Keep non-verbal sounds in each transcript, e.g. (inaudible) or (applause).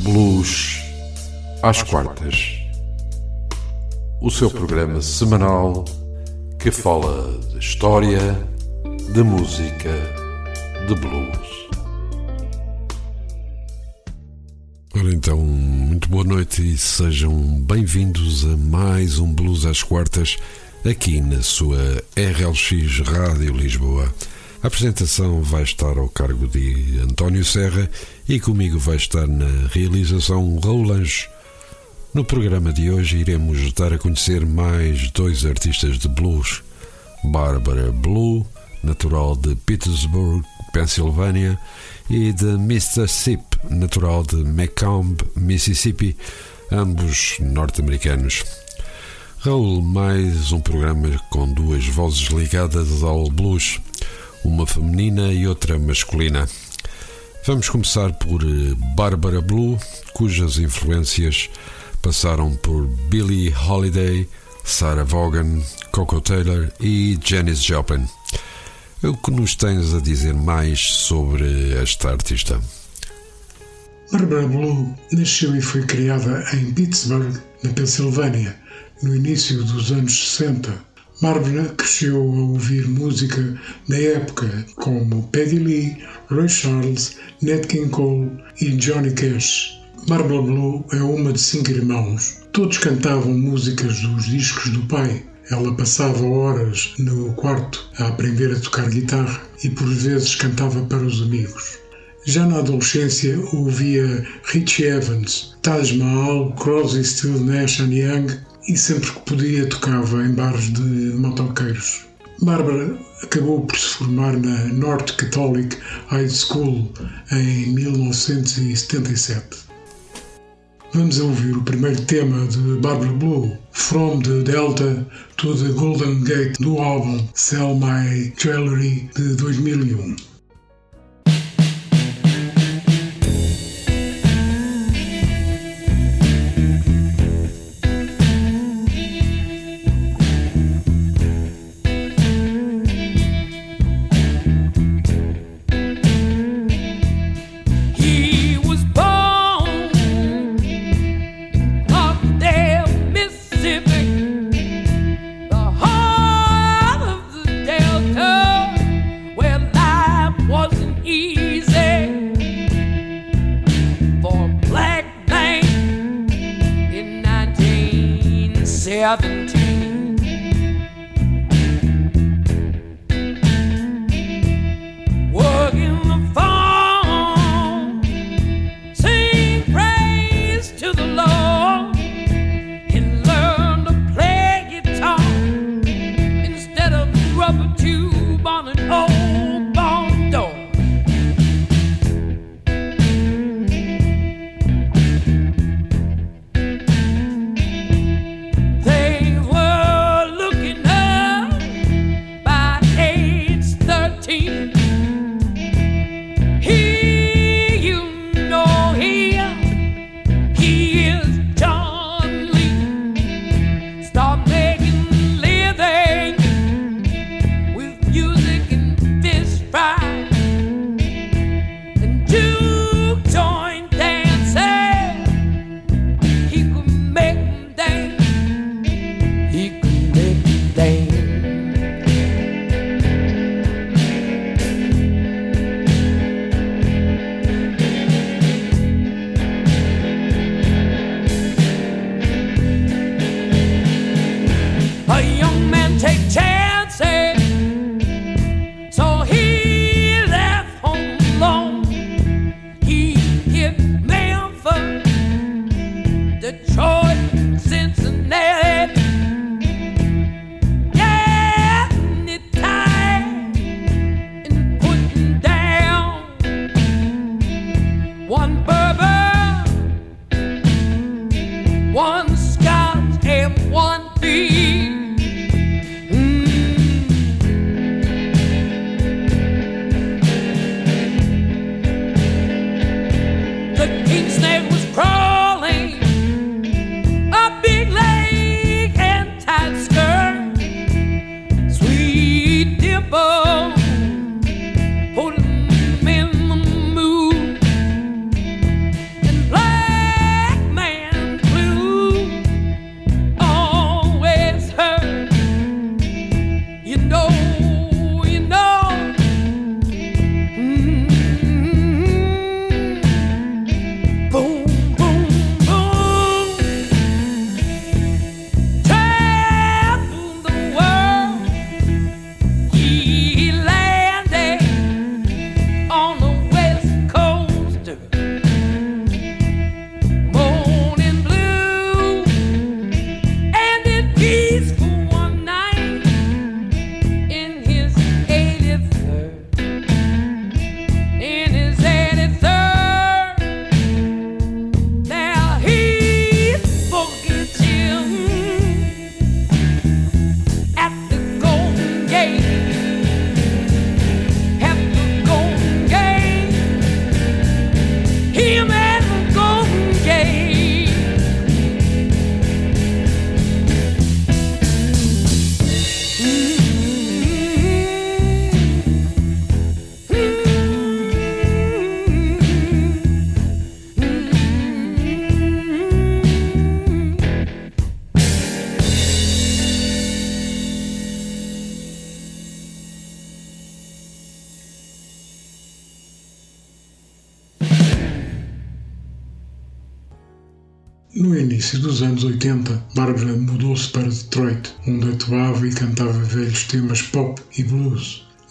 Blues às quartas. O seu programa semanal que fala de história, de música, de blues. Ora então, muito boa noite e sejam bem-vindos a mais um Blues às quartas aqui na sua RLX Rádio Lisboa. A apresentação vai estar ao cargo de António Serra e comigo vai estar na realização Rolange. No programa de hoje iremos dar a conhecer mais dois artistas de blues. Barbara Blue, natural de Petersburg, Pensilvânia, e de Mr. Sip, natural de Macomb, Mississippi, ambos norte-americanos. Raul, mais um programa com duas vozes ligadas ao blues uma feminina e outra masculina. Vamos começar por eh, Barbara Blue, cujas influências passaram por Billie Holiday, Sarah Vaughan, Coco Taylor e Janis Joplin. O que nos tens a dizer mais sobre esta artista? Barbara Blue nasceu e foi criada em Pittsburgh, na Pensilvânia, no início dos anos 60 Barbara cresceu a ouvir música da época como Peggy Lee, Ray Charles, Nat King Cole e Johnny Cash. Barbara Blue é uma de cinco irmãos. Todos cantavam músicas dos discos do pai. Ela passava horas no quarto a aprender a tocar guitarra e por vezes cantava para os amigos. Já na adolescência ouvia Richie Evans, Taj Mahal, Crosby, Still Nash Young e sempre que podia tocava em bares de motoqueiros. Bárbara acabou por se formar na North Catholic High School em 1977. Vamos ouvir o primeiro tema de Barbara Blue, From the Delta to the Golden Gate, do álbum Sell My Jewelry de 2001.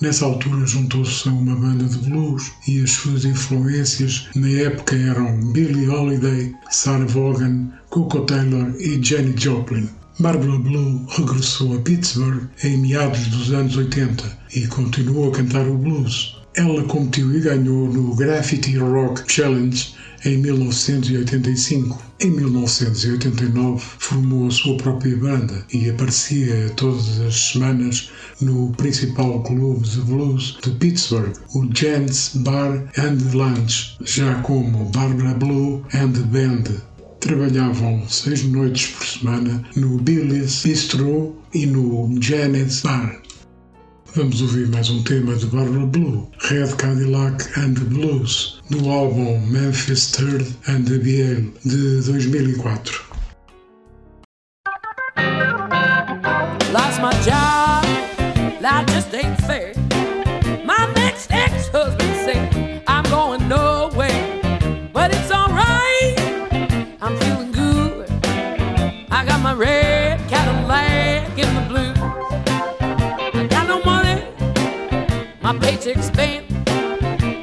Nessa altura juntou-se a uma banda de blues e as suas influências na época eram Billie Holiday, Sarah Vaughan, Coco Taylor e Jenny Joplin. Barbara Blue regressou a Pittsburgh em meados dos anos 80 e continuou a cantar o blues. Ela competiu e ganhou no Graffiti Rock Challenge em 1985. Em 1989 formou a sua própria banda e aparecia todas as semanas no principal clube de blues de Pittsburgh, o Gents Bar and Lunch, já como Barbara Blue and Band. Trabalhavam seis noites por semana no Billy's Bistro e no Janet's Bar. Vamos ouvir mais um tema de Barbara Blue, Red Cadillac and the Blues, do álbum Memphis Third and the BL de 2004. My paycheck's spent.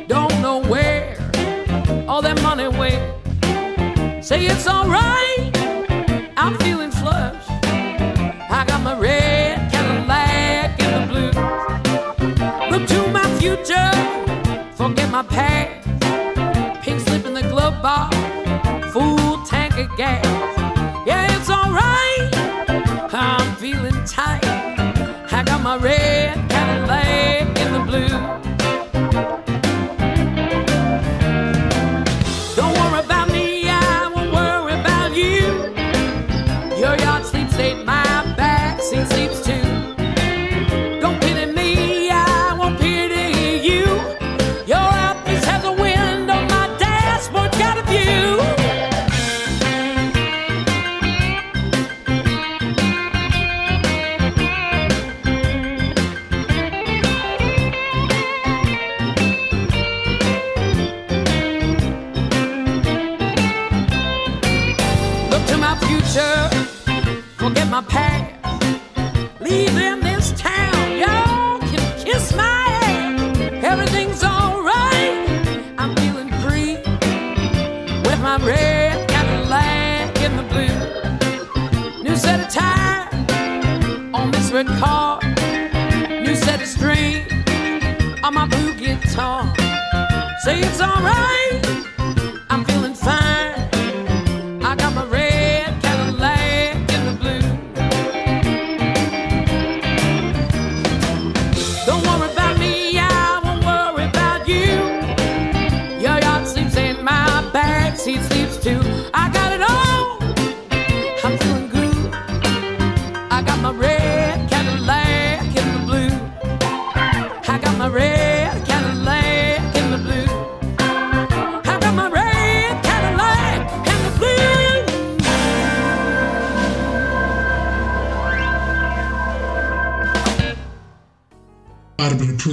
Don't know where all that money went. Say it's alright, I'm feeling flush. I got my red Cadillac in the blue. Look to my future, forget my past.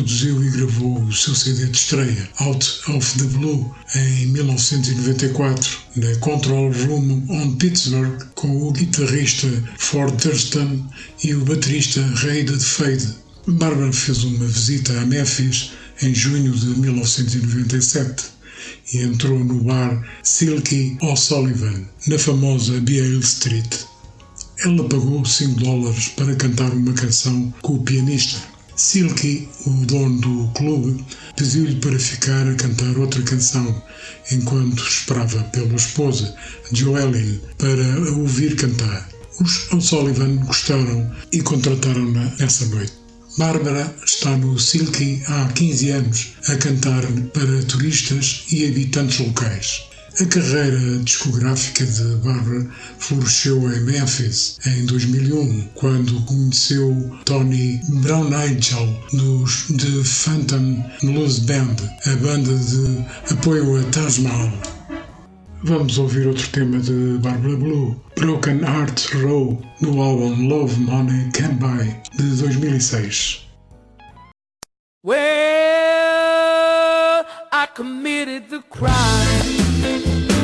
Produziu e gravou o seu CD de estreia, Out of the Blue, em 1994, na Control Room on Pittsburgh, com o guitarrista Ford Thurston e o baterista Ray de Fade. Barbara fez uma visita a Memphis em junho de 1997 e entrou no bar Silky O'Sullivan, na famosa Beale Street. Ela pagou 5 dólares para cantar uma canção com o pianista. Silky, o dono do clube, pediu-lhe para ficar a cantar outra canção, enquanto esperava pela esposa, Joellen, para a ouvir cantar. Os O'Sullivan gostaram e contrataram-na nessa noite. Bárbara está no Silky há 15 anos a cantar para turistas e habitantes locais. A carreira discográfica de Barbara floresceu em Memphis em 2001, quando conheceu Tony Brownigel dos The Phantom Blues Band, a banda de apoio a Taj. Vamos ouvir outro tema de Barbara Blue, Broken Heart Row, no álbum Love Money Can Buy, de 2006. Well, I committed the crime of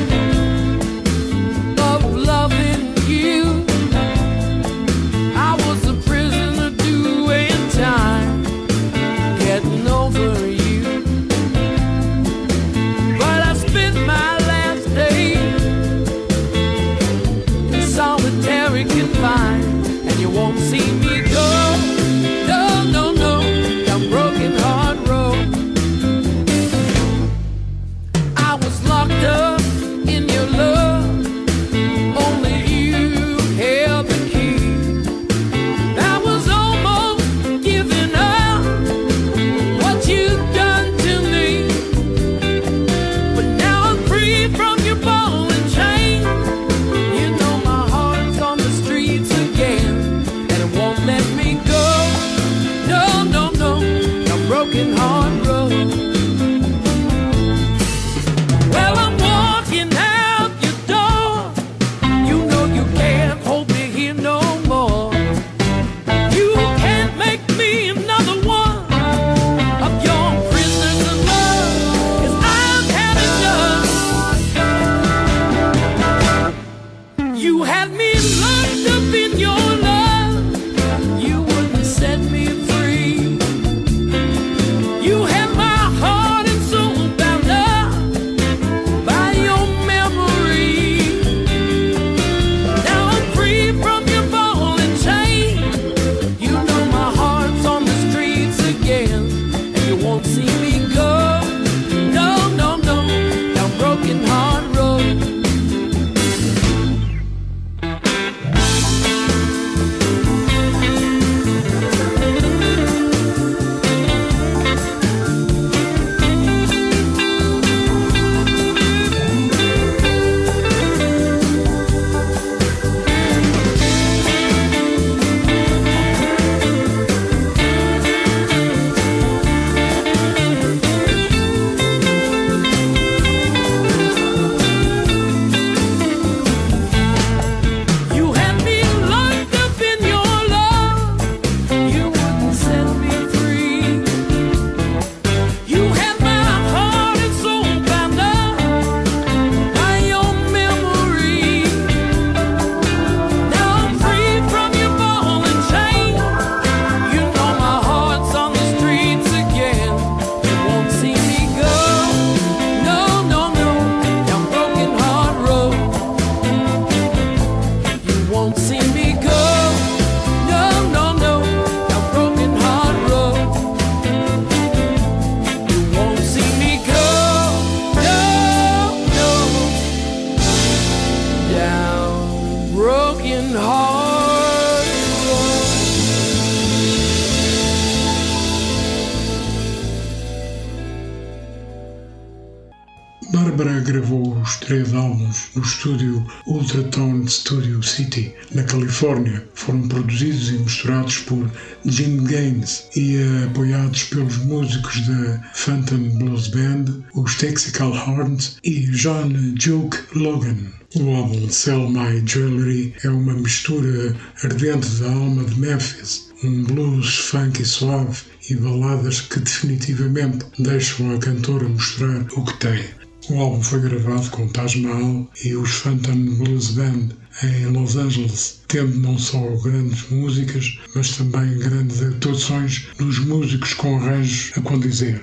Ultratone Studio City, na Califórnia. Foram produzidos e misturados por Jim Gaines e apoiados pelos músicos da Phantom Blues Band, os Texical Horns e John Duke Logan. O álbum Sell My Jewelry é uma mistura ardente da alma de Memphis, um blues funky suave e baladas que definitivamente deixam a cantora mostrar o que tem. O álbum foi gravado com Taj Mahal e os Phantom Blues Band em Los Angeles, tendo não só grandes músicas, mas também grandes atuações dos músicos com arranjos a condizer.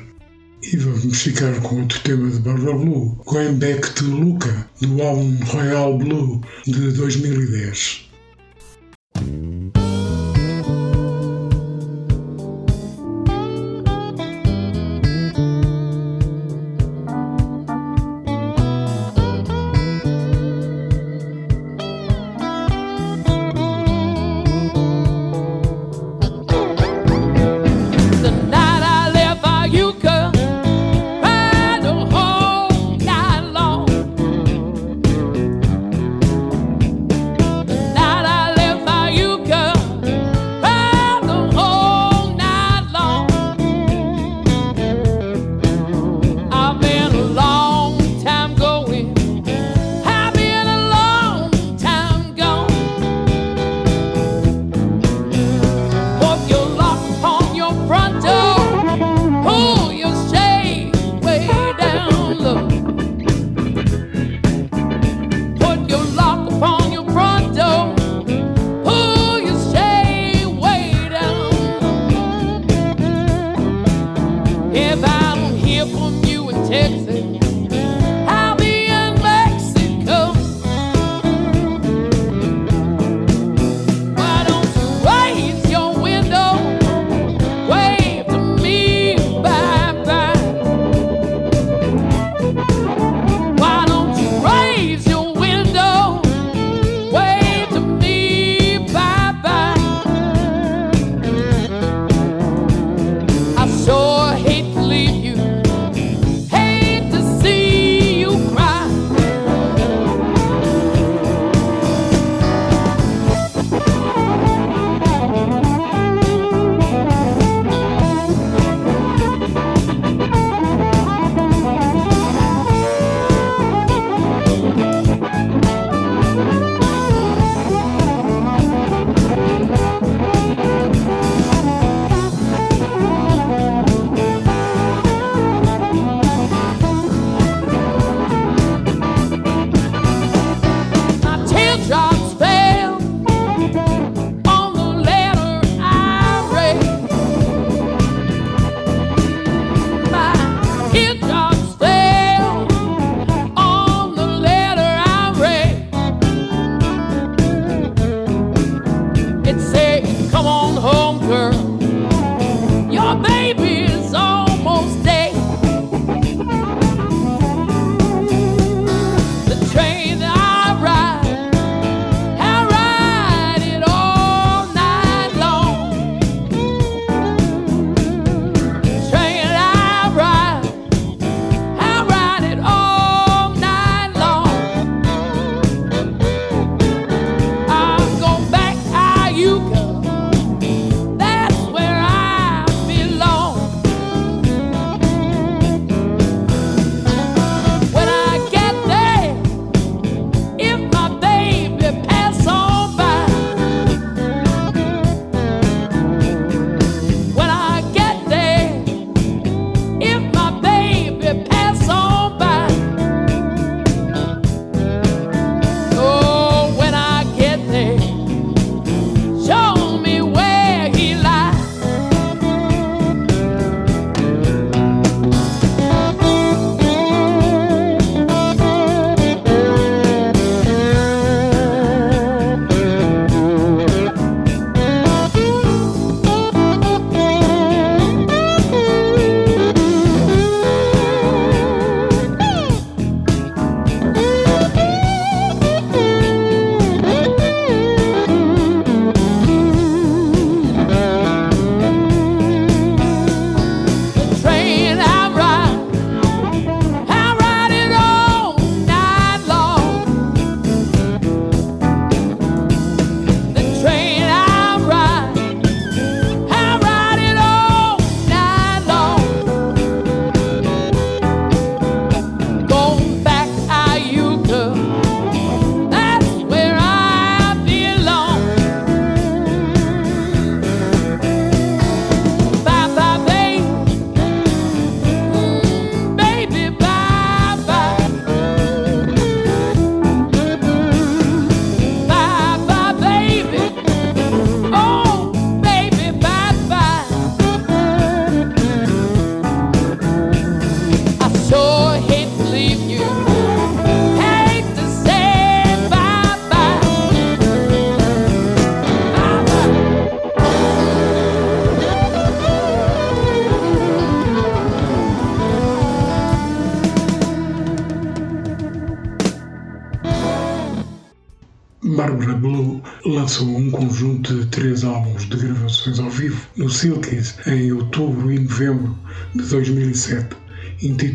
E vamos ficar com outro tema de Barbara Blue, Going Back to Luca, do álbum Royal Blue de 2010.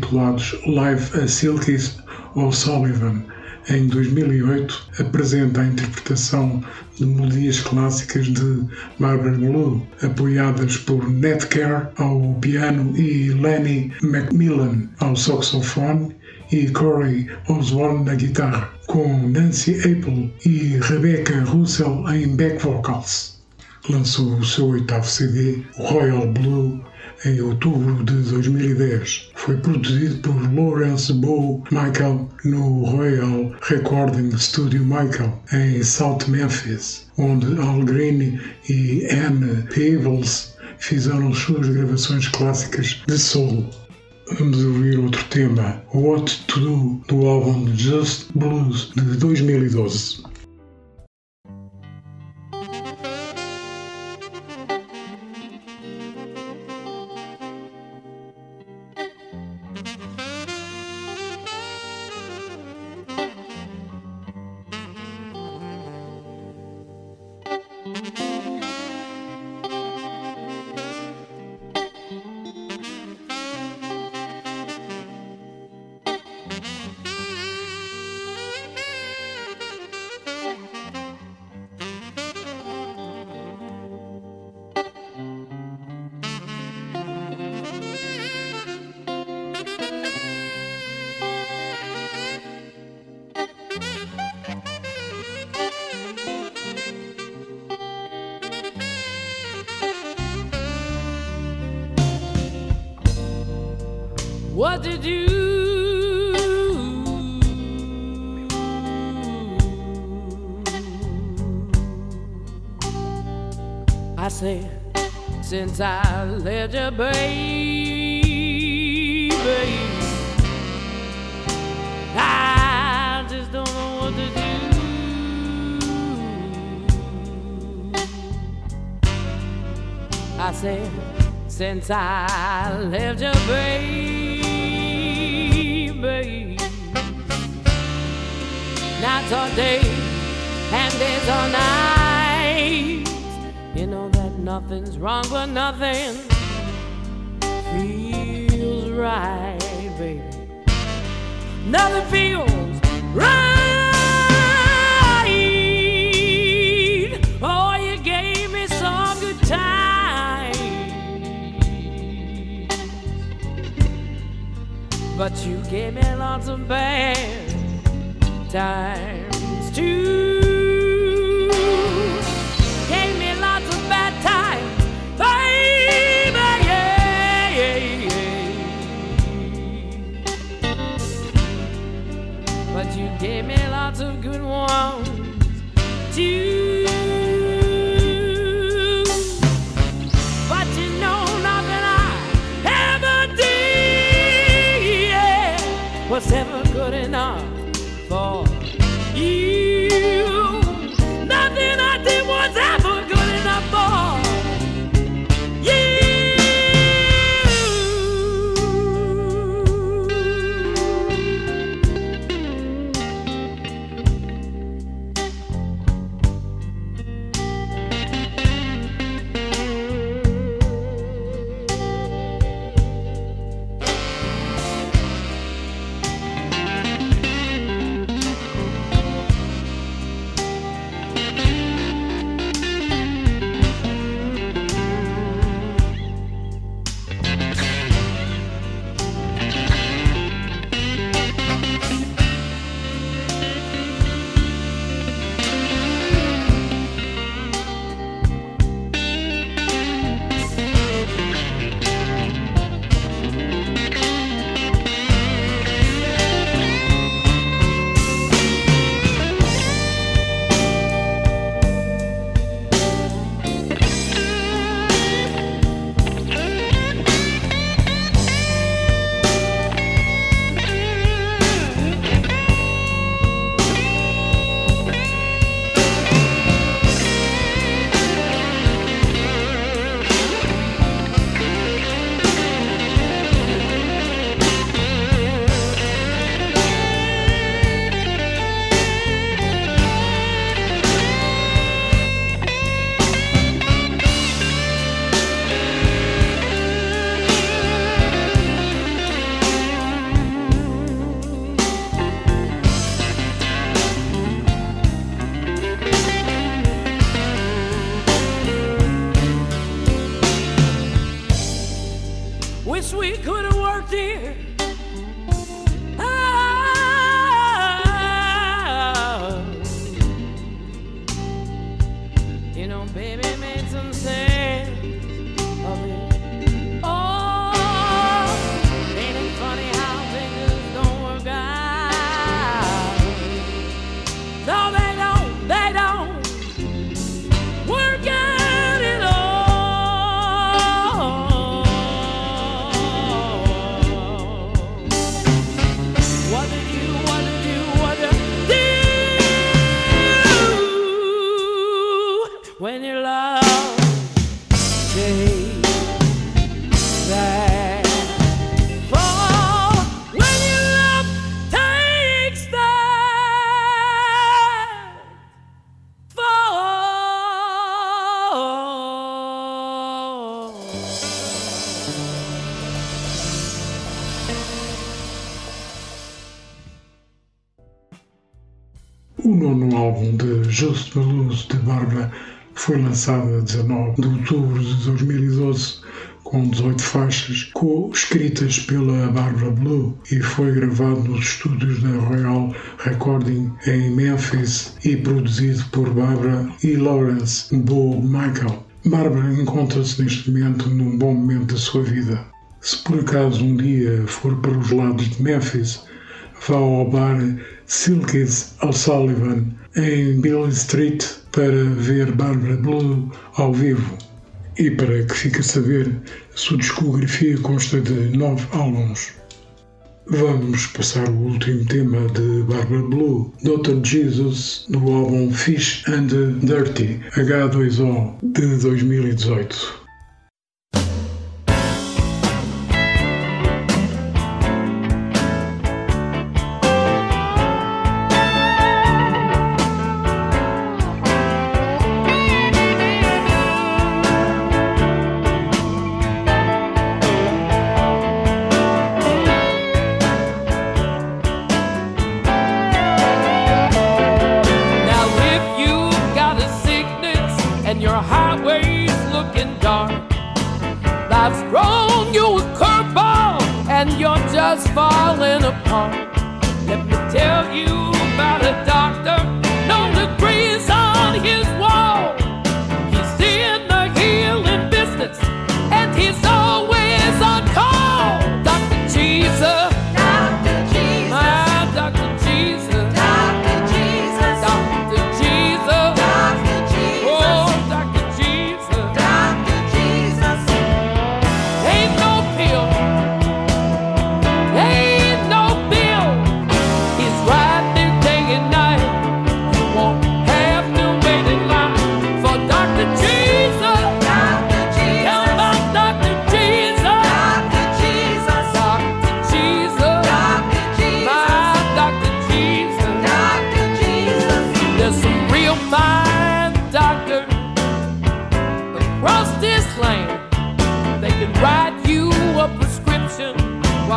Intitulados Live a Silkies ou Sullivan. Em 2008, apresenta a interpretação de melodias clássicas de Barbara Blue, apoiadas por Ned Kerr ao piano e Lenny Macmillan ao saxofone e Corey Osborne na guitarra, com Nancy Apple e Rebecca Russell em back vocals. Lançou o seu oitavo CD, Royal Blue, em outubro de 2010. Foi produzido por Lawrence Bow Michael no Royal Recording Studio Michael, em South Memphis, onde Al Green e Anne Peebles fizeram suas gravações clássicas de solo. Vamos ouvir outro tema, What to Do, do álbum Just Blues de 2012. But you gave me lots of bad times too. Gave me lots of bad times, baby. Yeah, yeah, yeah. But you gave me lots of good ones too. Just Blues de Barbara foi lançado a 19 de outubro de 2012 com 18 faixas, co-escritas pela Barbara Blue e foi gravado nos estúdios da Royal Recording em Memphis e produzido por Barbara e Lawrence Bo Michael. Barbara encontra-se neste momento num bom momento da sua vida. Se por acaso um dia for para os lados de Memphis, vá ao bar Silky's O'Sullivan em Bill Street para ver Barbara Blue ao vivo. E para que fique a saber, sua discografia consta de nove álbuns. Vamos passar o último tema de Barbara Blue, Dr. Jesus, do álbum Fish and Dirty, H2O, de 2018.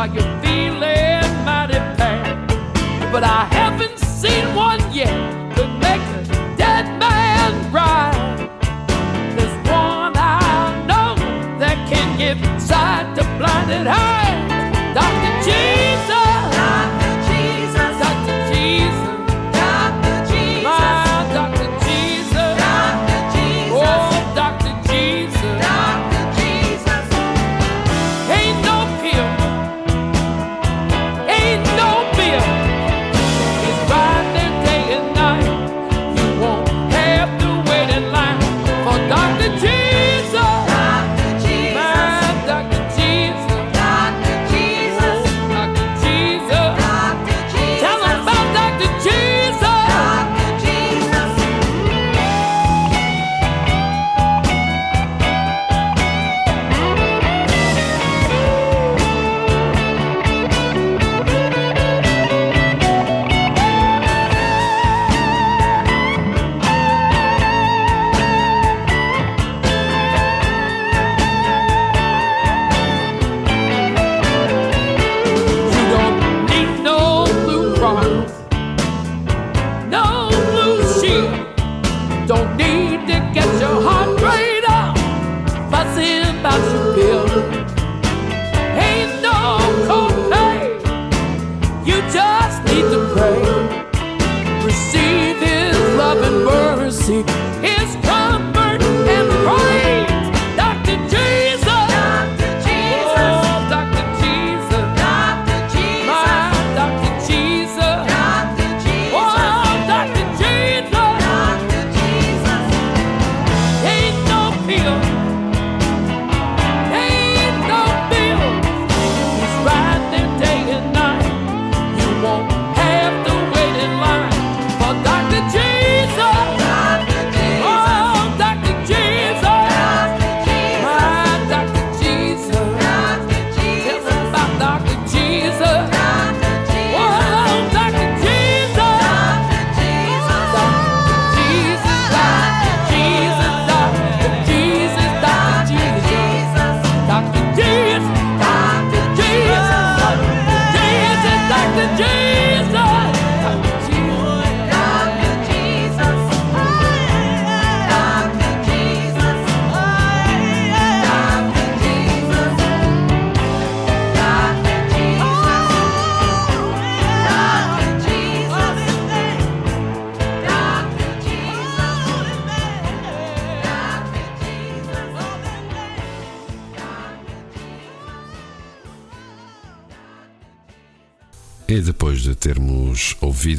are you feeling mighty bad? But I haven't seen one yet that makes a dead man ride. There's one I know that can give sight to blinded eyes.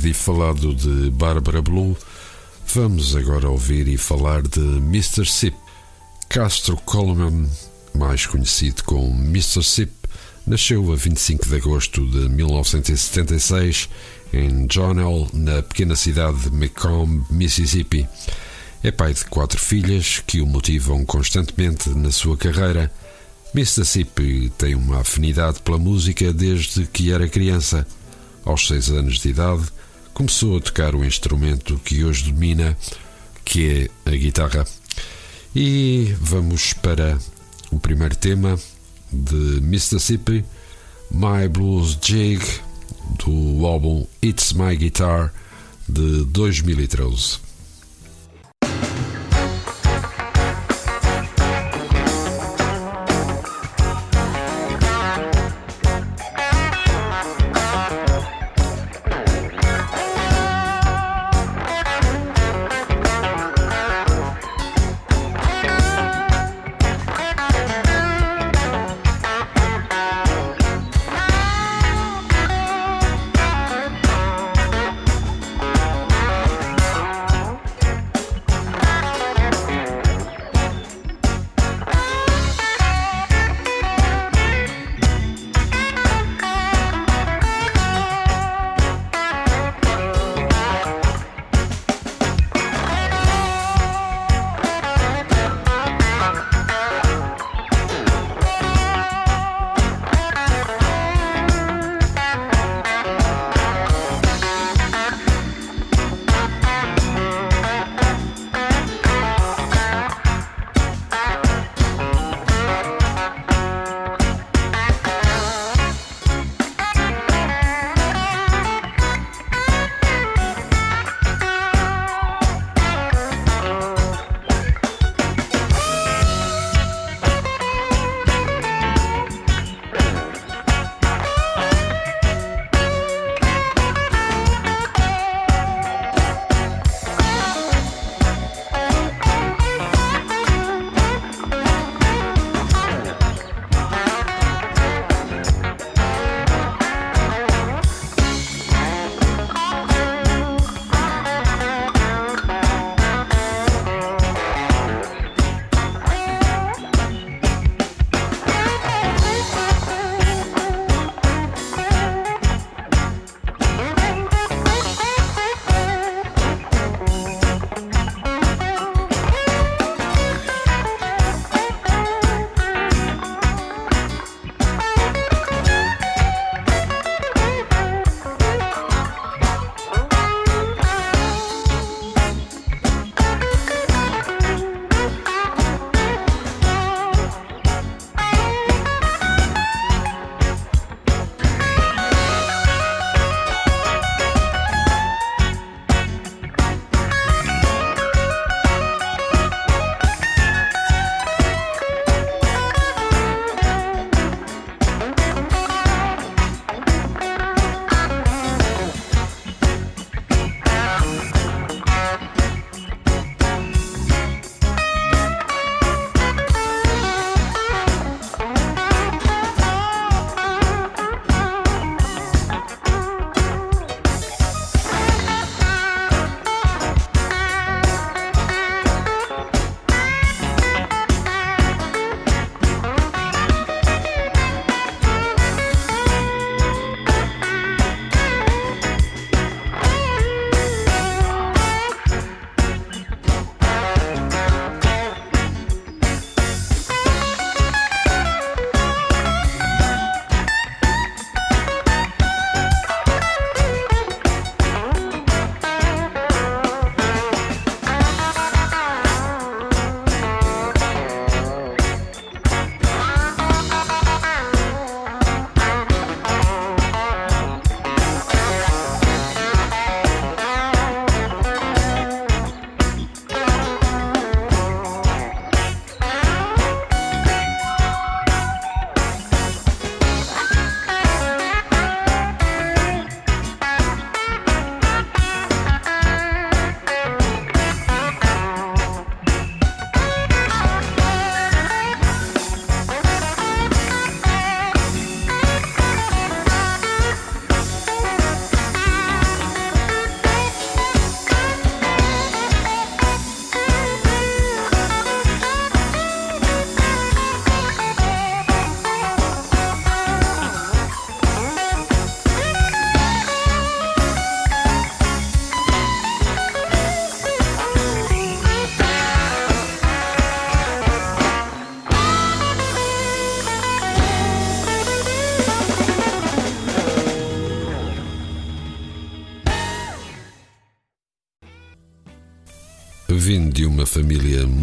Ouvido e falado de Barbara Blue, vamos agora ouvir e falar de Mr. Sip. Castro Coleman, mais conhecido como Mr. Sip, nasceu a 25 de agosto de 1976 em Johnell, na pequena cidade de Macomb, Mississippi. É pai de quatro filhas que o motivam constantemente na sua carreira. Mississippi tem uma afinidade pela música desde que era criança. Aos seis anos de idade, começou a tocar o instrumento que hoje domina, que é a guitarra. E vamos para o primeiro tema de Mississippi, My Blues Jig, do álbum It's My Guitar de 2013.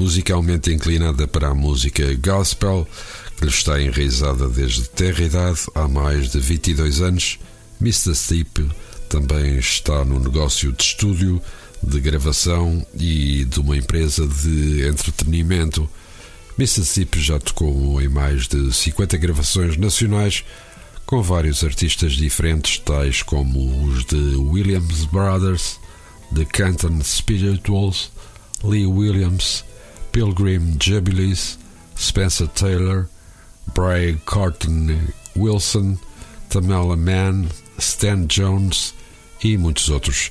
musicalmente inclinada para a música gospel, que lhe está enraizada desde terra idade, há mais de 22 anos, Mr. Steep também está no negócio de estúdio, de gravação e de uma empresa de entretenimento. Mississippi já tocou em mais de 50 gravações nacionais com vários artistas diferentes, tais como os de Williams Brothers, The Canton Spirituals, Lee Williams, Pilgrim Jubilees, Spencer Taylor, Bray Carton Wilson, Tamela Mann, Stan Jones e muitos outros.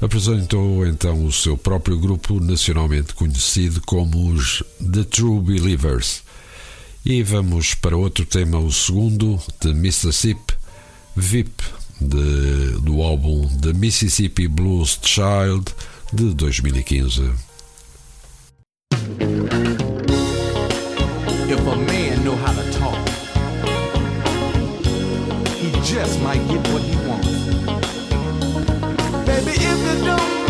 Apresentou então o seu próprio grupo, nacionalmente conhecido como os The True Believers. E vamos para outro tema, o segundo, de Mississippi, VIP, de, do álbum The Mississippi Blues Child, de 2015. If a man know how to talk, he just might get what he wants. Baby, if you don't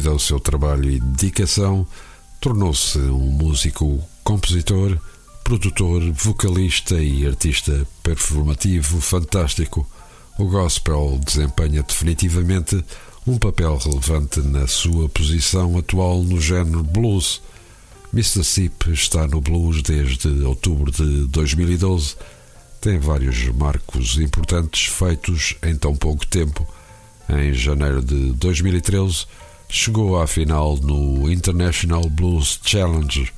devido ao seu trabalho e dedicação, tornou-se um músico, compositor, produtor, vocalista e artista performativo fantástico. O gospel desempenha definitivamente um papel relevante na sua posição atual no género blues. Mississippi está no blues desde outubro de 2012. Tem vários marcos importantes feitos em tão pouco tempo. Em janeiro de 2013, chegou à final no International Blues Challenge.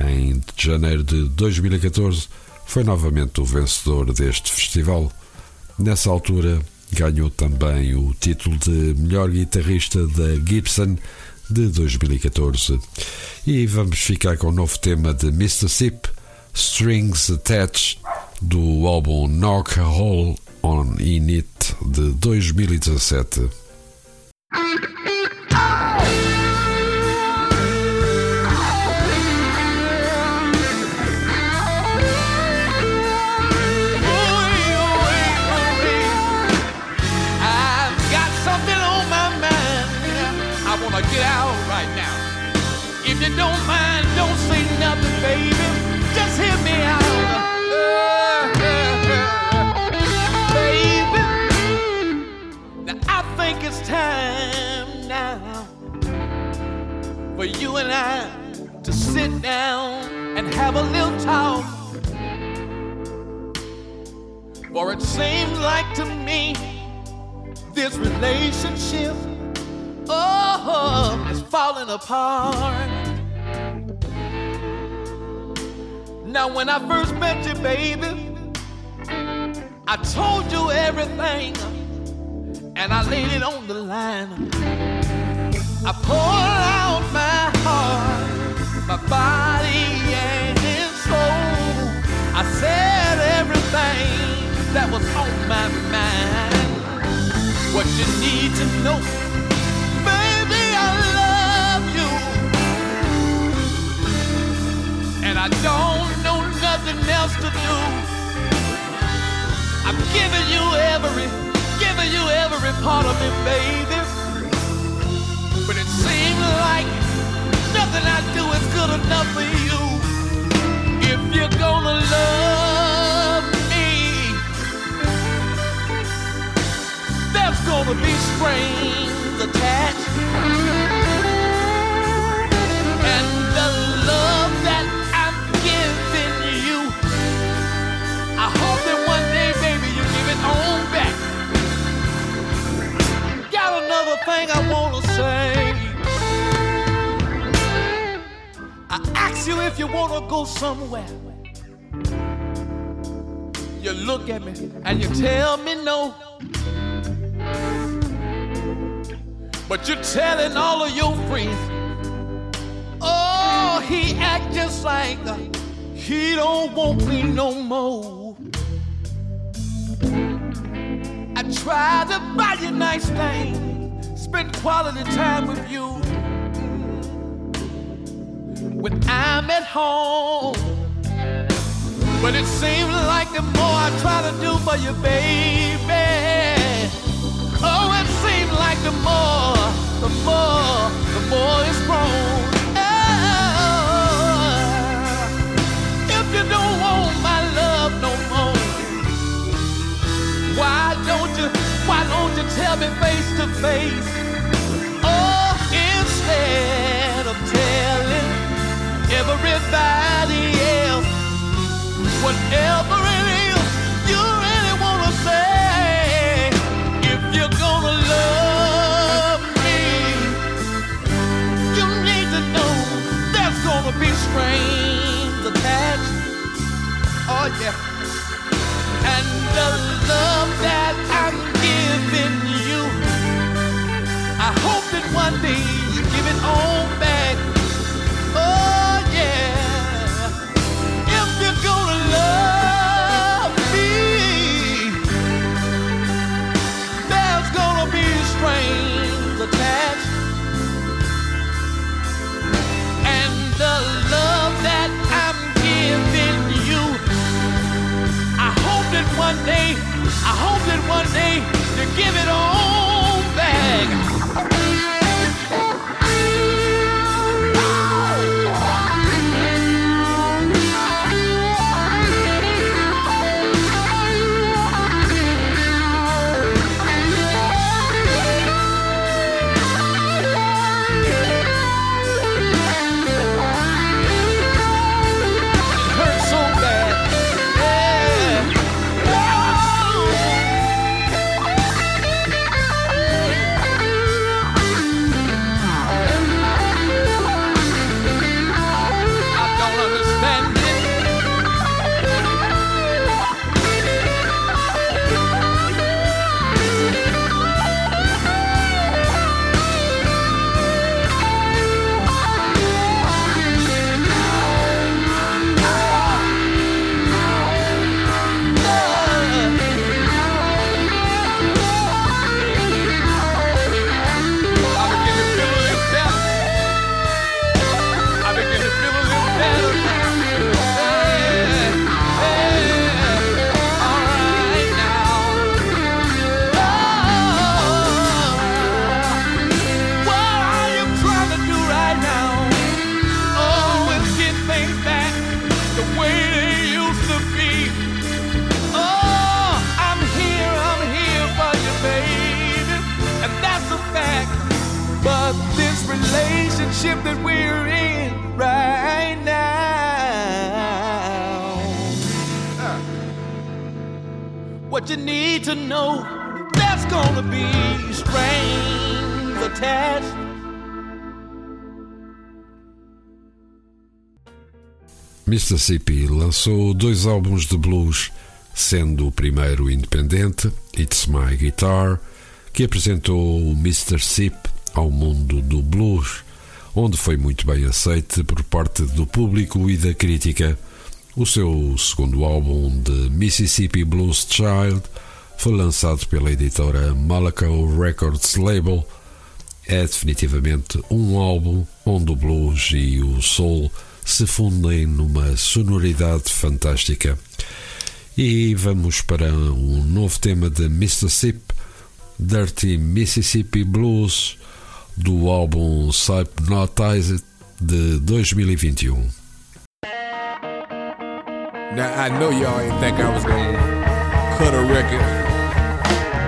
Em janeiro de 2014, foi novamente o vencedor deste festival. Nessa altura, ganhou também o título de melhor guitarrista da Gibson de 2014. E vamos ficar com o novo tema de Mississippi, Strings Attached, do álbum Knock Hole on In It de 2017. And I to sit down and have a little talk. For it seems like to me this relationship, oh, is falling apart. Now, when I first met you, baby, I told you everything, and I laid it on the line. I poured out my my body, and his soul. I said everything that was on my mind. What you need to know, baby, I love you, and I don't know nothing else to do. I'm giving you every, giving you every part of me, baby. But it seems like nothing I do is good enough for you. If you're gonna love me, there's gonna be strings attached. And the love that I'm giving you, I hope that one day, baby, you give it on back. Got another thing I wanna I ask you if you wanna go somewhere. You look at me and you tell me no. But you're telling all of your friends, oh, he act just like he don't want me no more. I try to buy you nice things, spend quality time with you. When I'm at home, but it seems like the more I try to do for you, baby. Oh, it seems like the more, the more, the more it's grown. Oh, if you don't want my love no more, why don't you, why don't you tell me face to face? Oh, instead everybody else whatever it is you really wanna say. If you're gonna love me, you need to know there's gonna be strings attached. Oh yeah. And the love that I'm giving you, I hope that one day day, I hope that one day you give it on Mississippi lançou dois álbuns de blues, sendo o primeiro independente, It's My Guitar, que apresentou o Mr. Sip ao mundo do blues, onde foi muito bem aceite por parte do público e da crítica. O seu segundo álbum de Mississippi Blues Child foi lançado pela editora Malaco Records Label. É definitivamente um álbum onde o blues e o soul se fundem numa sonoridade fantástica. E vamos para um novo tema de Mississippi, Dirty Mississippi Blues, do álbum Hypnotized de 2021. Now I know y'all ain't think I was gonna cut a record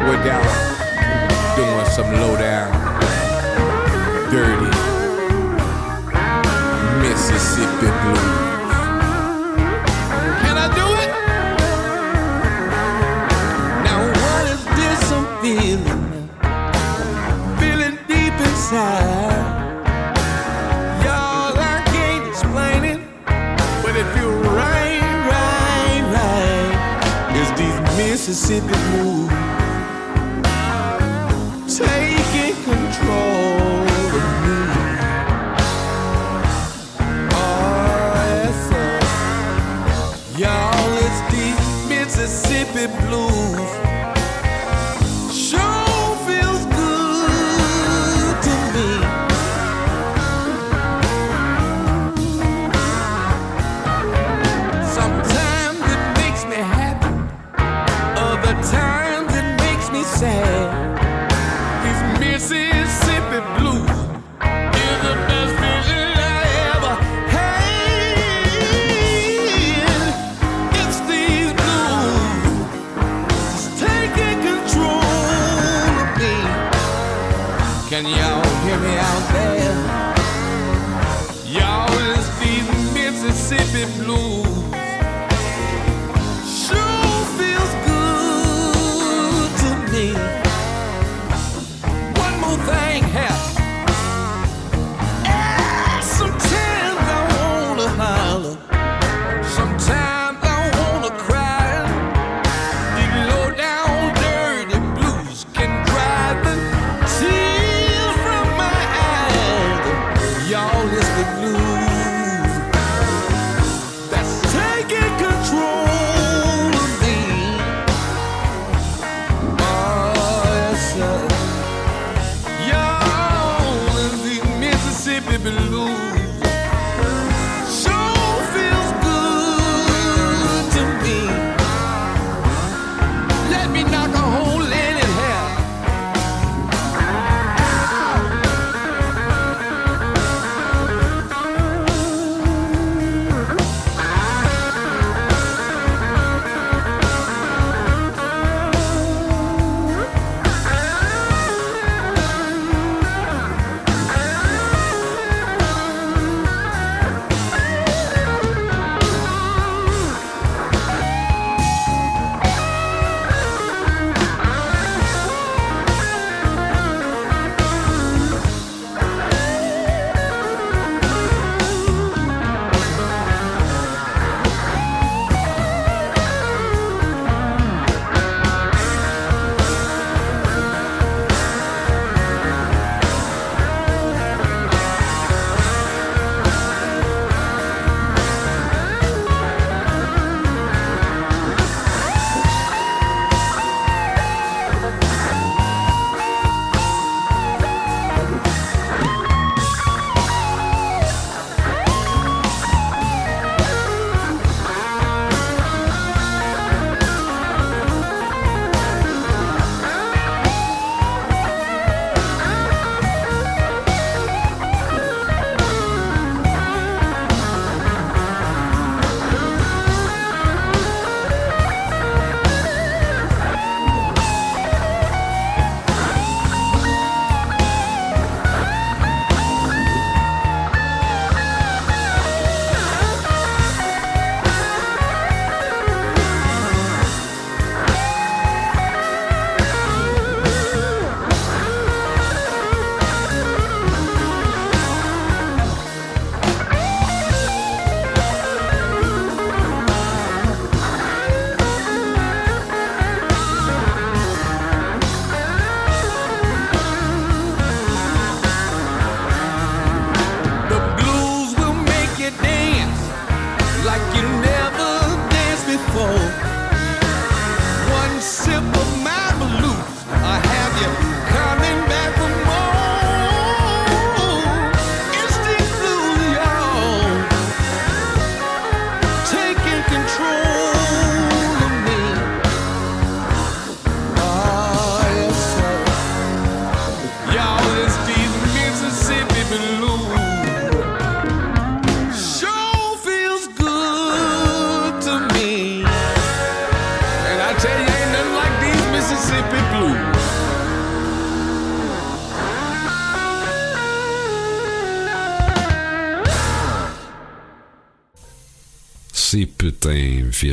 without doing some low down, dirty Mississippi blues. Can I do it? Now what is this I'm feeling? Feeling deep inside. Y'all, I can't explain it, but it feel right, right, right. It's these Mississippi blues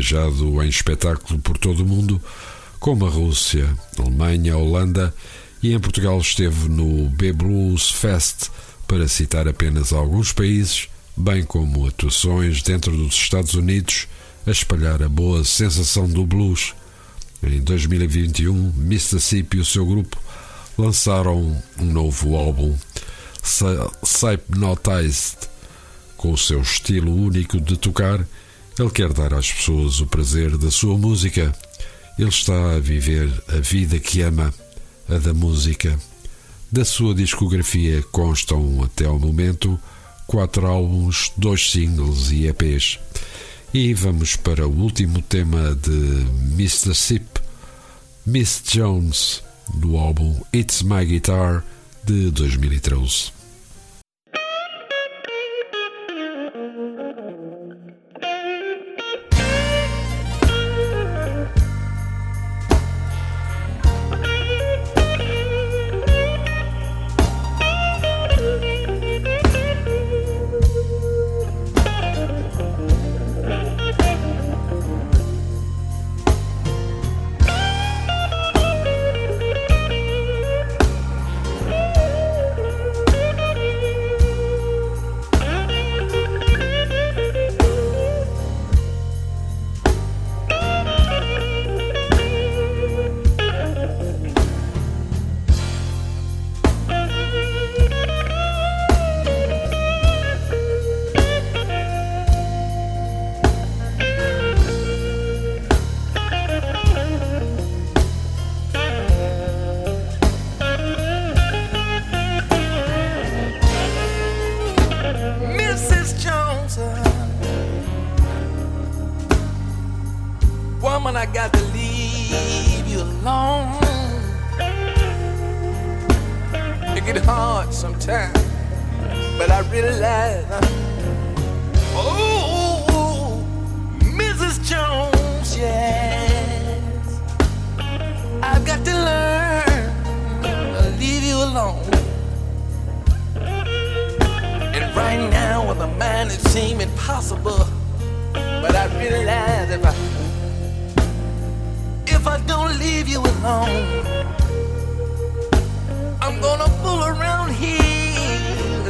viajado em espetáculo por todo o mundo, como a Rússia, Alemanha, Holanda e em Portugal esteve no B Blues Fest, para citar apenas alguns países, bem como atuações dentro dos Estados Unidos, a espalhar a boa sensação do blues. Em 2021, Mississippi e o seu grupo lançaram um novo álbum, Hypnotized. Com o seu estilo único de tocar, ele quer dar às pessoas o prazer da sua música. Ele está a viver a vida que ama, a da música. Da sua discografia constam, até ao momento, quatro álbuns, dois singles e EPs. E vamos para o último tema de Mr. Sip, Miss Jones, do álbum It's My Guitar de 2013. Mind it seems impossible, but I realize if I if I don't leave you alone, I'm gonna fool around here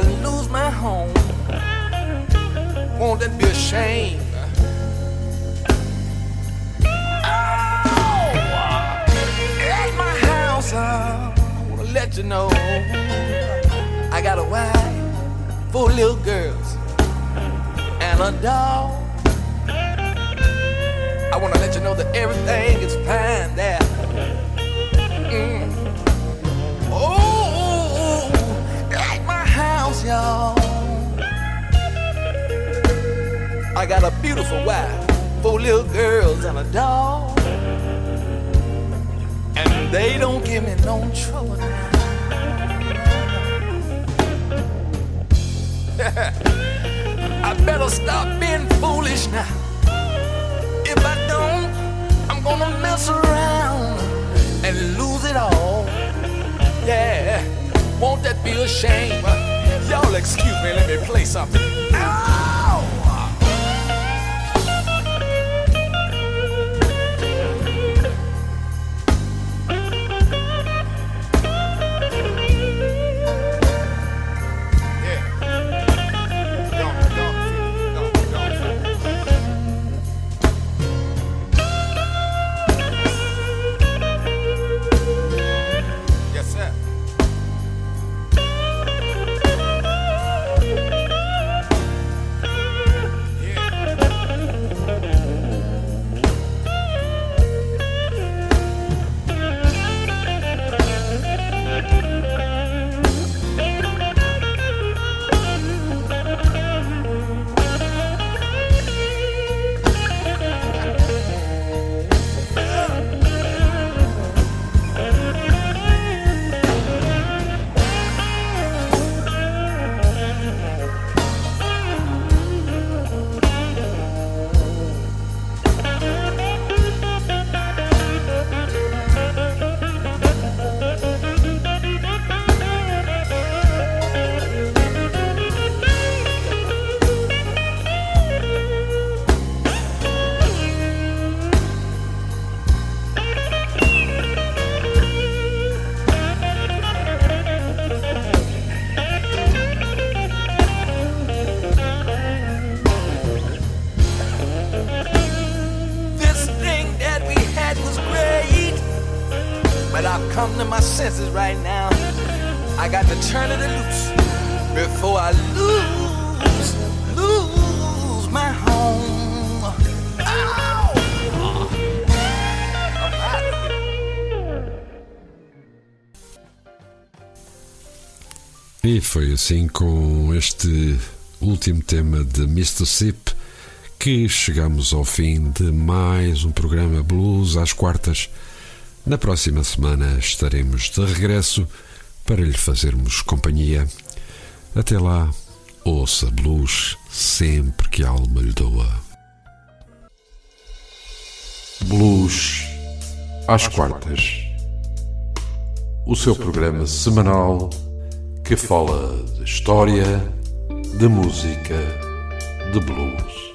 and lose my home. Won't that be a shame? Oh, my house, I wanna let you know I got a wife four little girls and a dog. I want to let you know that everything is fine there. Mm. Oh, at my house, y'all. I got a beautiful wife, four little girls and a dog. And they don't give me no trouble (laughs) better stop being foolish now. If I don't, I'm gonna mess around and lose it all. Yeah, won't that be a shame? Y'all excuse me, let me play something. Ow! Foi assim com este último tema de. Sip que chegamos ao fim de mais um programa Blues às quartas. Na próxima semana estaremos de regresso para lhe fazermos companhia. Até lá, ouça blues sempre que a alma lhe doa. Blues às quartas. O seu programa semanal que fala de história, de música, de blues.